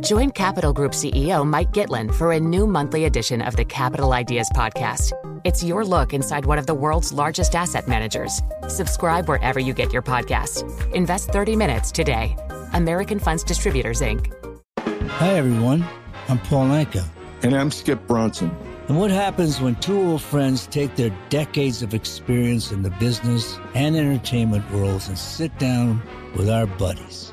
Join Capital Group CEO Mike Gitlin for a new monthly edition of the Capital Ideas Podcast. It's your look inside one of the world's largest asset managers. Subscribe wherever you get your podcasts. Invest 30 minutes today. American Funds Distributors, Inc. Hi, everyone. I'm Paul Anka. And I'm Skip Bronson. And what happens when two old friends take their decades of experience in the business and entertainment worlds and sit down with our buddies?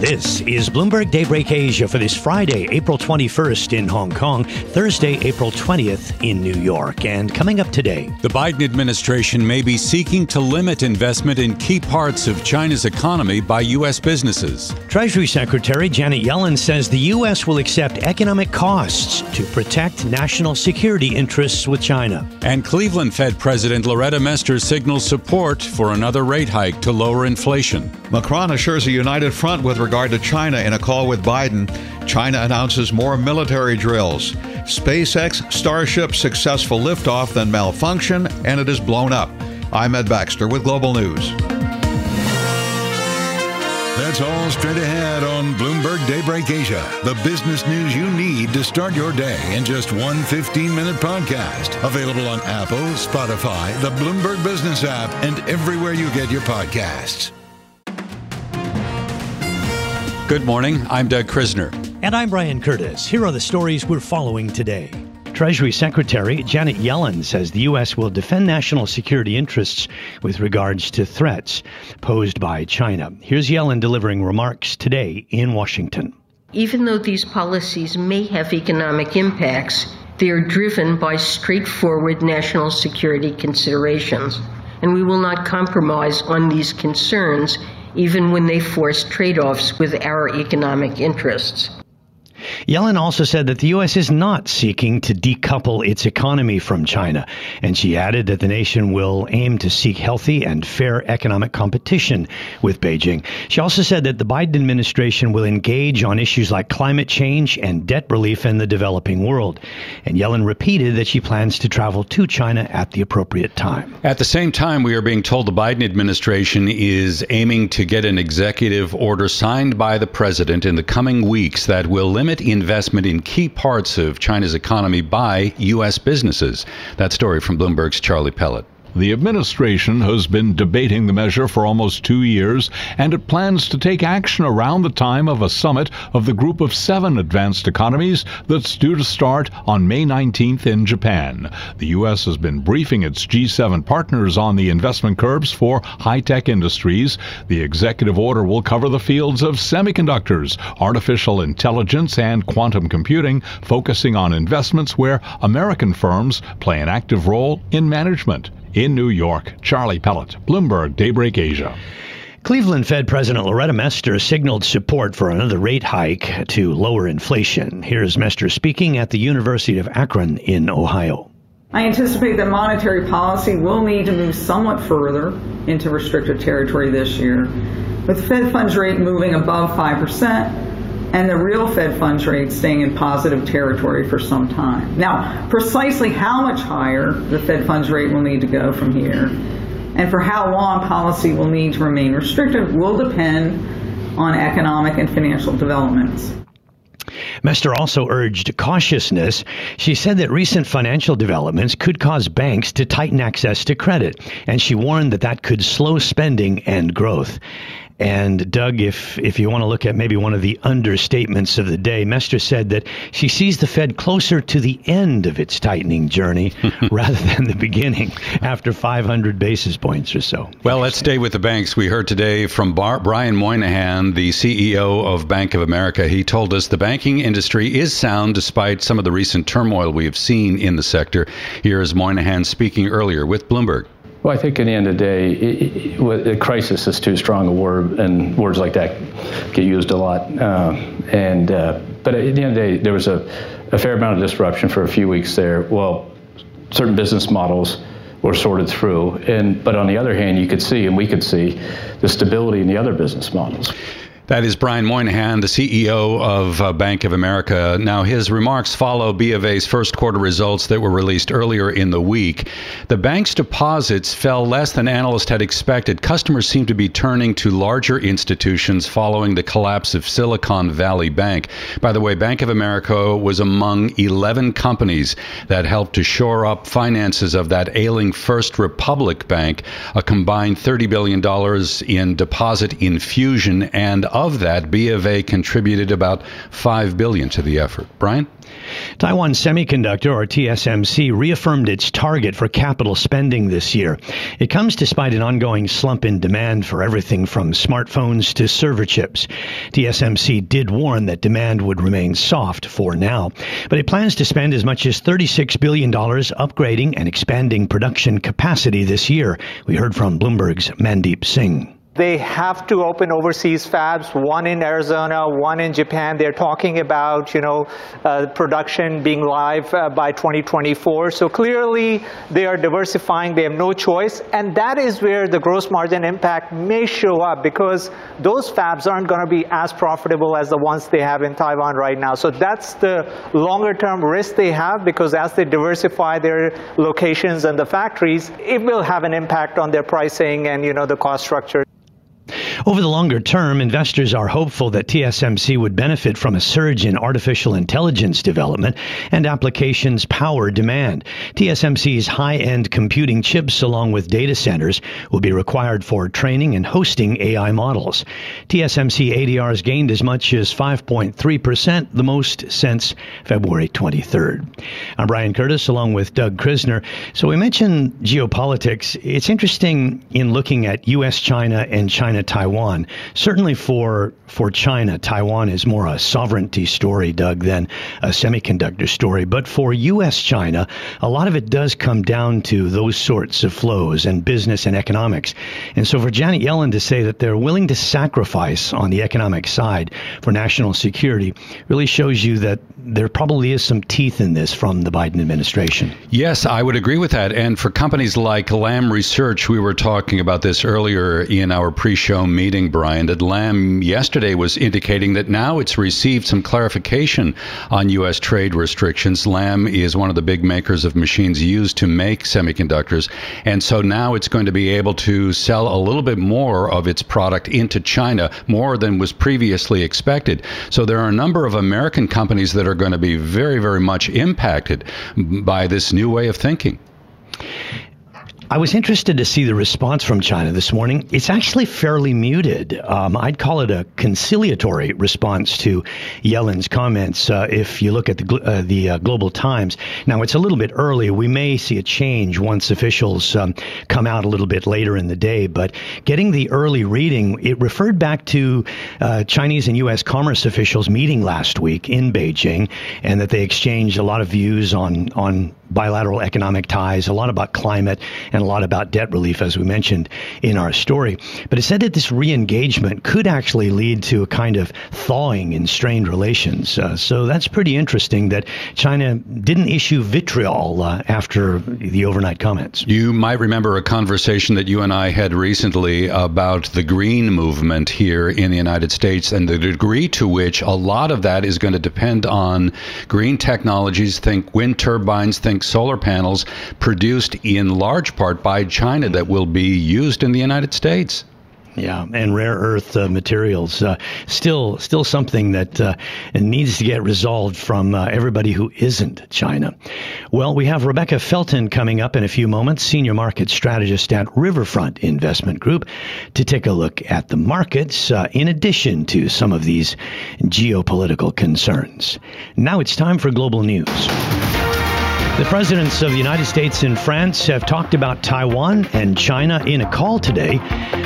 This is Bloomberg Daybreak Asia for this Friday, April 21st in Hong Kong, Thursday, April 20th in New York. And coming up today, the Biden administration may be seeking to limit investment in key parts of China's economy by U.S. businesses. Treasury Secretary Janet Yellen says the U.S. will accept economic costs to protect national security interests with China. And Cleveland Fed President Loretta Mester signals support for another rate hike to lower inflation. Macron assures a united front with regard to China in a call with Biden. China announces more military drills. SpaceX Starship successful liftoff, then malfunction, and it is blown up. I'm Ed Baxter with Global News. That's all straight ahead on Bloomberg Daybreak Asia. The business news you need to start your day in just one 15 minute podcast. Available on Apple, Spotify, the Bloomberg Business app, and everywhere you get your podcasts. Good morning. I'm Doug Krisner. And I'm Brian Curtis. Here are the stories we're following today. Treasury Secretary Janet Yellen says the U.S. will defend national security interests with regards to threats posed by China. Here's Yellen delivering remarks today in Washington. Even though these policies may have economic impacts, they are driven by straightforward national security considerations. And we will not compromise on these concerns even when they force trade offs with our economic interests. Yellen also said that the U.S. is not seeking to decouple its economy from China, and she added that the nation will aim to seek healthy and fair economic competition with Beijing. She also said that the Biden administration will engage on issues like climate change and debt relief in the developing world. And Yellen repeated that she plans to travel to China at the appropriate time. At the same time, we are being told the Biden administration is aiming to get an executive order signed by the president in the coming weeks that will limit investment in key parts of China's economy by U.S. businesses. That story from Bloomberg's Charlie Pellet. The administration has been debating the measure for almost two years, and it plans to take action around the time of a summit of the Group of Seven Advanced Economies that's due to start on May 19th in Japan. The U.S. has been briefing its G7 partners on the investment curbs for high tech industries. The executive order will cover the fields of semiconductors, artificial intelligence, and quantum computing, focusing on investments where American firms play an active role in management. In New York, Charlie Pellet, Bloomberg Daybreak Asia. Cleveland Fed President Loretta Mester signaled support for another rate hike to lower inflation. Here's Mester speaking at the University of Akron in Ohio. I anticipate that monetary policy will need to move somewhat further into restrictive territory this year, with Fed funds rate moving above 5% and the real Fed funds rate staying in positive territory for some time. Now, precisely how much higher the Fed funds rate will need to go from here and for how long policy will need to remain restrictive will depend on economic and financial developments. Mester also urged cautiousness. She said that recent financial developments could cause banks to tighten access to credit, and she warned that that could slow spending and growth. And Doug, if if you want to look at maybe one of the understatements of the day, Mester said that she sees the Fed closer to the end of its tightening journey rather than the beginning after 500 basis points or so. Well, let's stay with the banks. We heard today from Bar- Brian Moynihan, the CEO of Bank of America. He told us the banking industry is sound despite some of the recent turmoil we have seen in the sector. Here is Moynihan speaking earlier with Bloomberg. Well, I think at the end of the day, it, it, a crisis is too strong a word, and words like that get used a lot. Uh, and uh, but at the end of the day, there was a, a fair amount of disruption for a few weeks there. Well, certain business models were sorted through. And but on the other hand, you could see, and we could see, the stability in the other business models. That is Brian Moynihan, the CEO of uh, Bank of America. Now, his remarks follow B of A's first quarter results that were released earlier in the week. The bank's deposits fell less than analysts had expected. Customers seem to be turning to larger institutions following the collapse of Silicon Valley Bank. By the way, Bank of America was among 11 companies that helped to shore up finances of that ailing First Republic Bank, a combined $30 billion in deposit infusion and of that, B of A contributed about five billion to the effort. Brian. Taiwan Semiconductor, or TSMC, reaffirmed its target for capital spending this year. It comes despite an ongoing slump in demand for everything from smartphones to server chips. TSMC did warn that demand would remain soft for now, but it plans to spend as much as $36 billion upgrading and expanding production capacity this year. We heard from Bloomberg's Mandeep Singh. They have to open overseas fabs, one in Arizona, one in Japan. They're talking about, you know, uh, production being live uh, by 2024. So clearly they are diversifying. They have no choice. And that is where the gross margin impact may show up because those fabs aren't going to be as profitable as the ones they have in Taiwan right now. So that's the longer term risk they have because as they diversify their locations and the factories, it will have an impact on their pricing and, you know, the cost structure. Over the longer term, investors are hopeful that TSMC would benefit from a surge in artificial intelligence development and applications power demand. TSMC's high end computing chips, along with data centers, will be required for training and hosting AI models. TSMC ADRs gained as much as 5.3%, the most since February 23rd. I'm Brian Curtis, along with Doug Krisner. So we mentioned geopolitics. It's interesting in looking at U.S., China, and China Taiwan. Certainly for for China, Taiwan is more a sovereignty story, Doug, than a semiconductor story. But for U.S. China, a lot of it does come down to those sorts of flows and business and economics. And so for Janet Yellen to say that they're willing to sacrifice on the economic side for national security really shows you that there probably is some teeth in this from the Biden administration. Yes, I would agree with that. And for companies like Lam Research, we were talking about this earlier in our pre show meeting, Brian, that Lam yesterday was indicating that now it's received some clarification on U.S. trade restrictions. Lam is one of the big makers of machines used to make semiconductors. And so now it's going to be able to sell a little bit more of its product into China, more than was previously expected. So there are a number of American companies that are going to be very, very much impacted by this new way of thinking. I was interested to see the response from China this morning. It's actually fairly muted. Um, I'd call it a conciliatory response to Yellen's comments. Uh, if you look at the uh, the uh, Global Times, now it's a little bit early. We may see a change once officials um, come out a little bit later in the day. But getting the early reading, it referred back to uh, Chinese and U.S. commerce officials meeting last week in Beijing, and that they exchanged a lot of views on on bilateral economic ties, a lot about climate, and a lot about debt relief, as we mentioned in our story. But it said that this re engagement could actually lead to a kind of thawing in strained relations. Uh, so that's pretty interesting that China didn't issue vitriol uh, after the overnight comments. You might remember a conversation that you and I had recently about the green movement here in the United States and the degree to which a lot of that is going to depend on green technologies. Think wind turbines, think solar panels produced in large part by China that will be used in the United States. Yeah, and rare earth uh, materials uh, still still something that uh, needs to get resolved from uh, everybody who isn't China. Well, we have Rebecca Felton coming up in a few moments, senior market strategist at Riverfront Investment Group, to take a look at the markets uh, in addition to some of these geopolitical concerns. Now it's time for global news. The presidents of the United States and France have talked about Taiwan and China in a call today.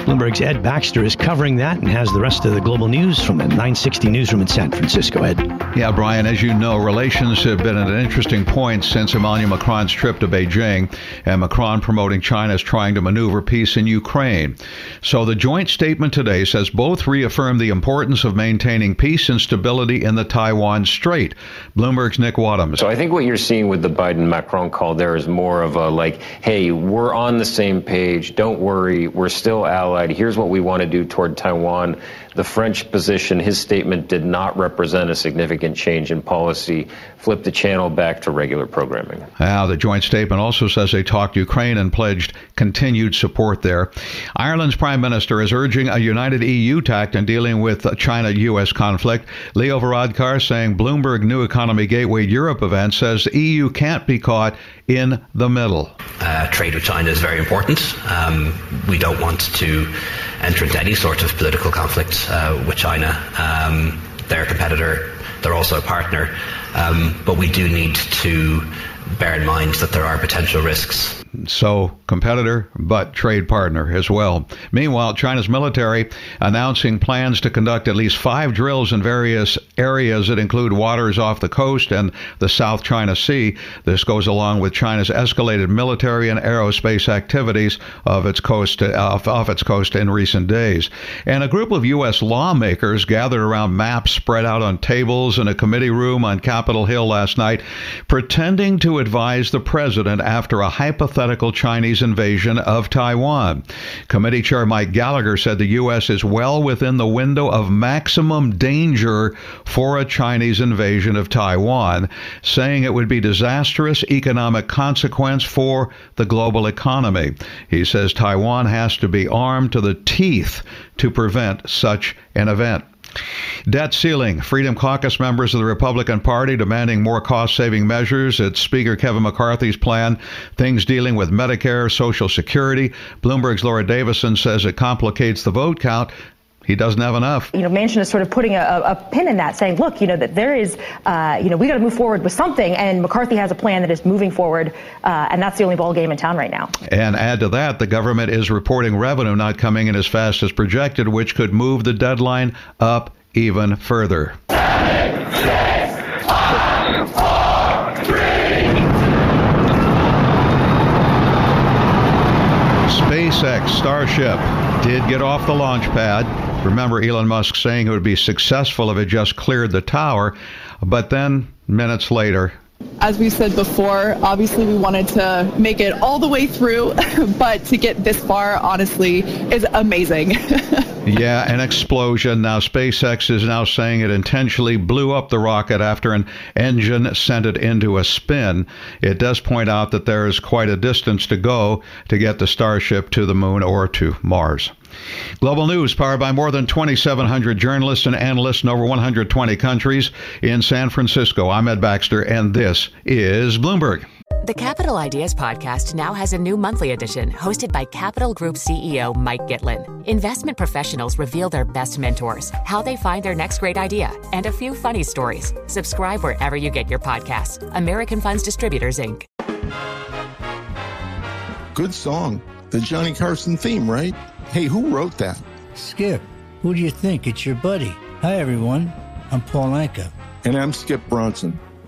Bloomberg's Ed Baxter is covering that and has the rest of the global news from the 960 newsroom in San Francisco. Ed. Yeah, Brian, as you know, relations have been at an interesting point since Emmanuel Macron's trip to Beijing, and Macron promoting China's trying to maneuver peace in Ukraine. So the joint statement today says both reaffirm the importance of maintaining peace and stability in the Taiwan Strait. Bloomberg's Nick Wadhams. So I think what you're seeing with the Biden Biden Macron call there is more of a like, hey, we're on the same page. Don't worry. We're still allied. Here's what we want to do toward Taiwan. The French position, his statement did not represent a significant change in policy. Flip the channel back to regular programming. Now, the joint statement also says they talked Ukraine and pledged continued support there. Ireland's prime minister is urging a united EU tact in dealing with China-U.S. conflict. Leo Varadkar saying Bloomberg New Economy Gateway Europe event says the EU can't be caught in the middle. Uh, trade with China is very important. Um, we don't want to enter into any sort of political conflict uh, with China. Um, they're a competitor, they're also a partner, um, but we do need to bear in mind that there are potential risks so competitor but trade partner as well. Meanwhile, China's military announcing plans to conduct at least five drills in various areas that include waters off the coast and the South China Sea. This goes along with China's escalated military and aerospace activities of its coast off, off its coast in recent days. And a group of U.S. lawmakers gathered around maps spread out on tables in a committee room on Capitol Hill last night, pretending to advise the president after a hypothetical hypothetical Chinese invasion of Taiwan. Committee Chair Mike Gallagher said the U.S. is well within the window of maximum danger for a Chinese invasion of Taiwan, saying it would be disastrous economic consequence for the global economy. He says Taiwan has to be armed to the teeth to prevent such an event. Debt ceiling. Freedom Caucus members of the Republican Party demanding more cost saving measures. It's Speaker Kevin McCarthy's plan. Things dealing with Medicare, Social Security. Bloomberg's Laura Davison says it complicates the vote count he doesn't have enough. You know, Manchin is sort of putting a, a pin in that, saying, look, you know, that there is, uh, you know, we got to move forward with something, and McCarthy has a plan that is moving forward, uh, and that's the only ball game in town right now. And add to that, the government is reporting revenue not coming in as fast as projected, which could move the deadline up even further. Seven, six, five, four, SpaceX Starship did get off the launch pad. Remember Elon Musk saying it would be successful if it just cleared the tower. But then, minutes later, as we said before, obviously we wanted to make it all the way through, but to get this far, honestly, is amazing. yeah, an explosion. Now, SpaceX is now saying it intentionally blew up the rocket after an engine sent it into a spin. It does point out that there is quite a distance to go to get the Starship to the moon or to Mars. Global News, powered by more than 2,700 journalists and analysts in over 120 countries. In San Francisco, I'm Ed Baxter, and this is Bloomberg. The Capital Ideas Podcast now has a new monthly edition hosted by Capital Group CEO Mike Gitlin. Investment professionals reveal their best mentors, how they find their next great idea, and a few funny stories. Subscribe wherever you get your podcasts. American Funds Distributors, Inc. Good song. The Johnny Carson theme, right? Hey, who wrote that? Skip. Who do you think? It's your buddy. Hi, everyone. I'm Paul Anka. And I'm Skip Bronson.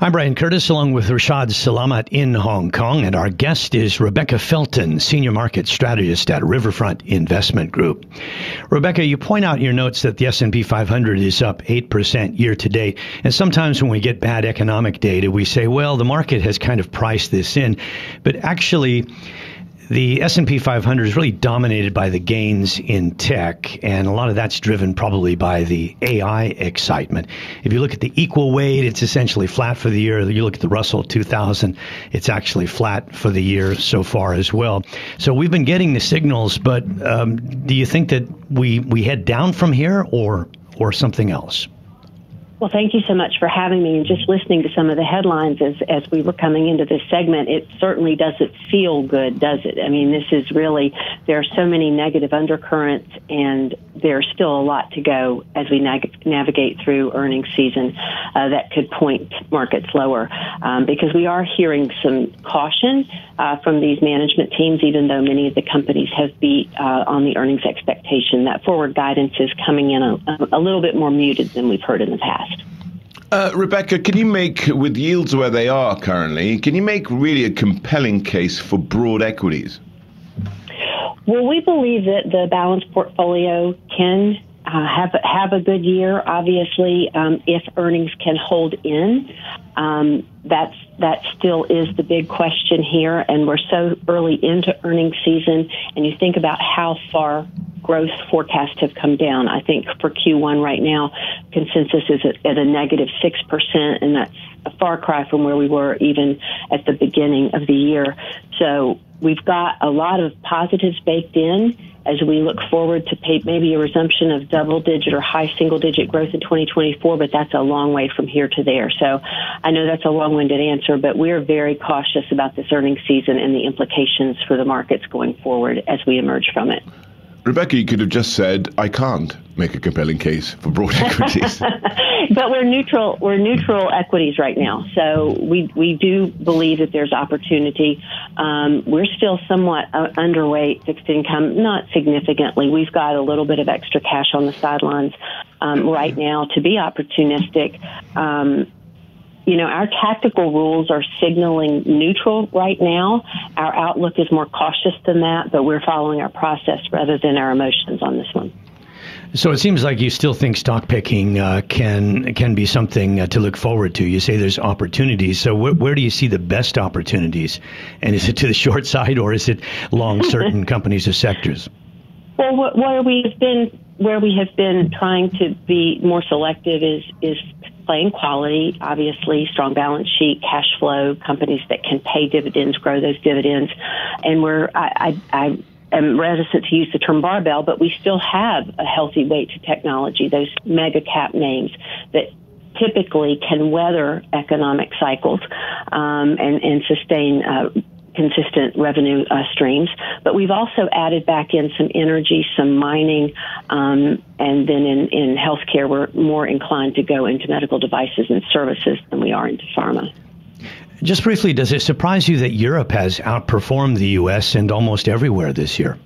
I'm Brian Curtis, along with Rashad Salamat in Hong Kong, and our guest is Rebecca Felton, Senior Market Strategist at Riverfront Investment Group. Rebecca, you point out in your notes that the S&P 500 is up 8% year to date, and sometimes when we get bad economic data, we say, well, the market has kind of priced this in, but actually, the S&P 500 is really dominated by the gains in tech, and a lot of that's driven probably by the AI excitement. If you look at the equal weight, it's essentially flat for the year. You look at the Russell 2000, it's actually flat for the year so far as well. So we've been getting the signals, but um, do you think that we we head down from here, or or something else? Well, thank you so much for having me. And just listening to some of the headlines as, as we were coming into this segment, it certainly doesn't feel good, does it? I mean, this is really, there are so many negative undercurrents, and there's still a lot to go as we nag- navigate through earnings season uh, that could point markets lower. Um, because we are hearing some caution uh, from these management teams, even though many of the companies have beat uh, on the earnings expectation. That forward guidance is coming in a, a little bit more muted than we've heard in the past. Uh, Rebecca, can you make, with yields where they are currently, can you make really a compelling case for broad equities? Well, we believe that the balanced portfolio can uh, have have a good year. Obviously, um, if earnings can hold in, um, that's that still is the big question here. And we're so early into earnings season, and you think about how far growth forecasts have come down. I think for Q1 right now, consensus is at, at a negative 6%, and that's a far cry from where we were even at the beginning of the year. So we've got a lot of positives baked in as we look forward to pay, maybe a resumption of double digit or high single digit growth in 2024, but that's a long way from here to there. So I know that's a long winded answer, but we're very cautious about this earnings season and the implications for the markets going forward as we emerge from it. Rebecca, you could have just said, I can't make a compelling case for broad equities. but we're neutral. We're neutral equities right now, so we we do believe that there's opportunity. Um, we're still somewhat uh, underweight fixed income, not significantly. We've got a little bit of extra cash on the sidelines um, right now to be opportunistic. Um, you know, our tactical rules are signaling neutral right now. Our outlook is more cautious than that, but we're following our process rather than our emotions on this one. So it seems like you still think stock picking uh, can can be something uh, to look forward to. You say there's opportunities. So wh- where do you see the best opportunities? And is it to the short side or is it long certain companies or sectors? Well, where we have been where we have been trying to be more selective is is playing quality, obviously, strong balance sheet, cash flow, companies that can pay dividends, grow those dividends. And we're, I, I, I am reticent to use the term barbell, but we still have a healthy weight to technology, those mega cap names that typically can weather economic cycles um, and, and sustain uh, consistent revenue uh, streams. But we've also added back in some energy, some mining, um, and then in, in healthcare, we're more inclined to go into medical devices and services than we are into pharma. Just briefly, does it surprise you that Europe has outperformed the U.S. and almost everywhere this year?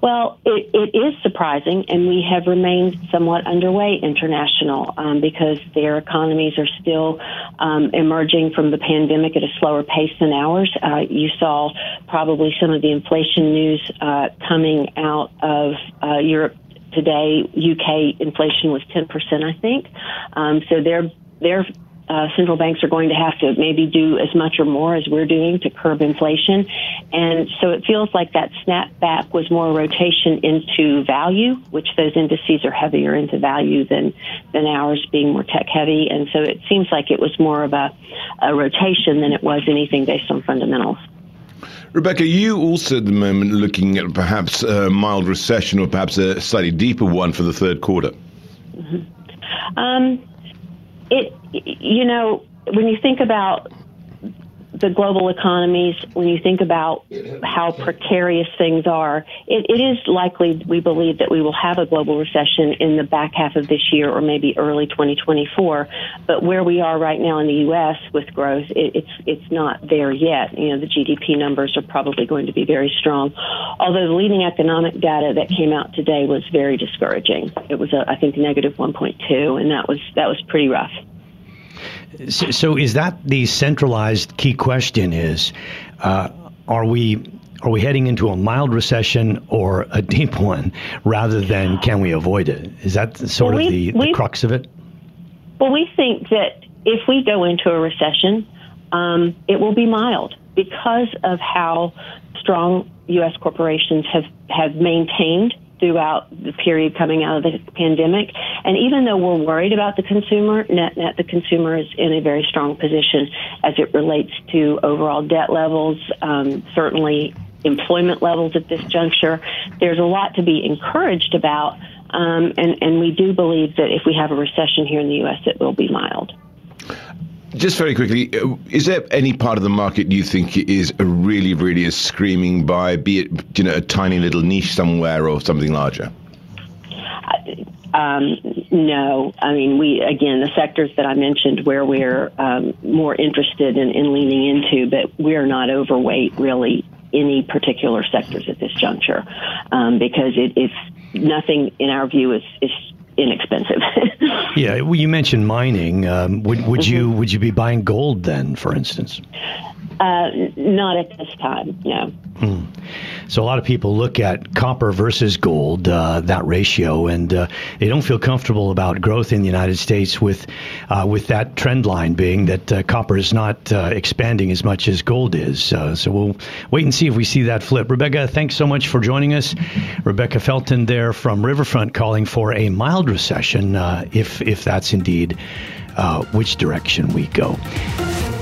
Well, it, it is surprising, and we have remained somewhat underweight international um, because their economies are still um, emerging from the pandemic at a slower pace than ours. Uh, you saw probably some of the inflation news uh, coming out of uh, Europe today. UK inflation was 10%, I think. Um, so they're they're uh, central banks are going to have to maybe do as much or more as we're doing to curb inflation. And so it feels like that snapback was more rotation into value, which those indices are heavier into value than, than ours being more tech heavy. And so it seems like it was more of a, a rotation than it was anything based on fundamentals. Rebecca, you also at the moment looking at perhaps a mild recession or perhaps a slightly deeper one for the third quarter. Mm-hmm. Um, it, you know, when you think about the global economies, when you think about how precarious things are, it, it is likely, we believe, that we will have a global recession in the back half of this year or maybe early 2024. But where we are right now in the U.S. with growth, it, it's it's not there yet. You know, the GDP numbers are probably going to be very strong. Although the leading economic data that came out today was very discouraging. It was, a, I think, negative 1.2, and that was that was pretty rough. So, so is that the centralized key question? Is uh, are we are we heading into a mild recession or a deep one, rather than can we avoid it? Is that sort well, of the, the crux of it? Well, we think that if we go into a recession, um, it will be mild because of how strong U.S. corporations have, have maintained throughout the period coming out of the pandemic. And even though we're worried about the consumer, net net the consumer is in a very strong position as it relates to overall debt levels, um, certainly employment levels at this juncture. There's a lot to be encouraged about. Um, and, and we do believe that if we have a recession here in the U.S., it will be mild. Just very quickly, uh, is there any part of the market you think is a really, really a screaming buy, be it you know a tiny little niche somewhere or something larger? Um, no, I mean we again the sectors that I mentioned where we're um, more interested in, in leaning into, but we're not overweight really any particular sectors at this juncture um, because it, it's nothing in our view is, is inexpensive. yeah, well, you mentioned mining. Um, would would mm-hmm. you would you be buying gold then, for instance? Uh, not at this time, no. Hmm. So a lot of people look at copper versus gold, uh, that ratio, and uh, they don't feel comfortable about growth in the United States with uh, with that trend line being that uh, copper is not expanding as much as gold is. So we'll wait and see if we see that flip. Rebecca, thanks so much for joining us. Rebecca Felton there from Riverfront calling for a mild recession, if if that's indeed which direction we go.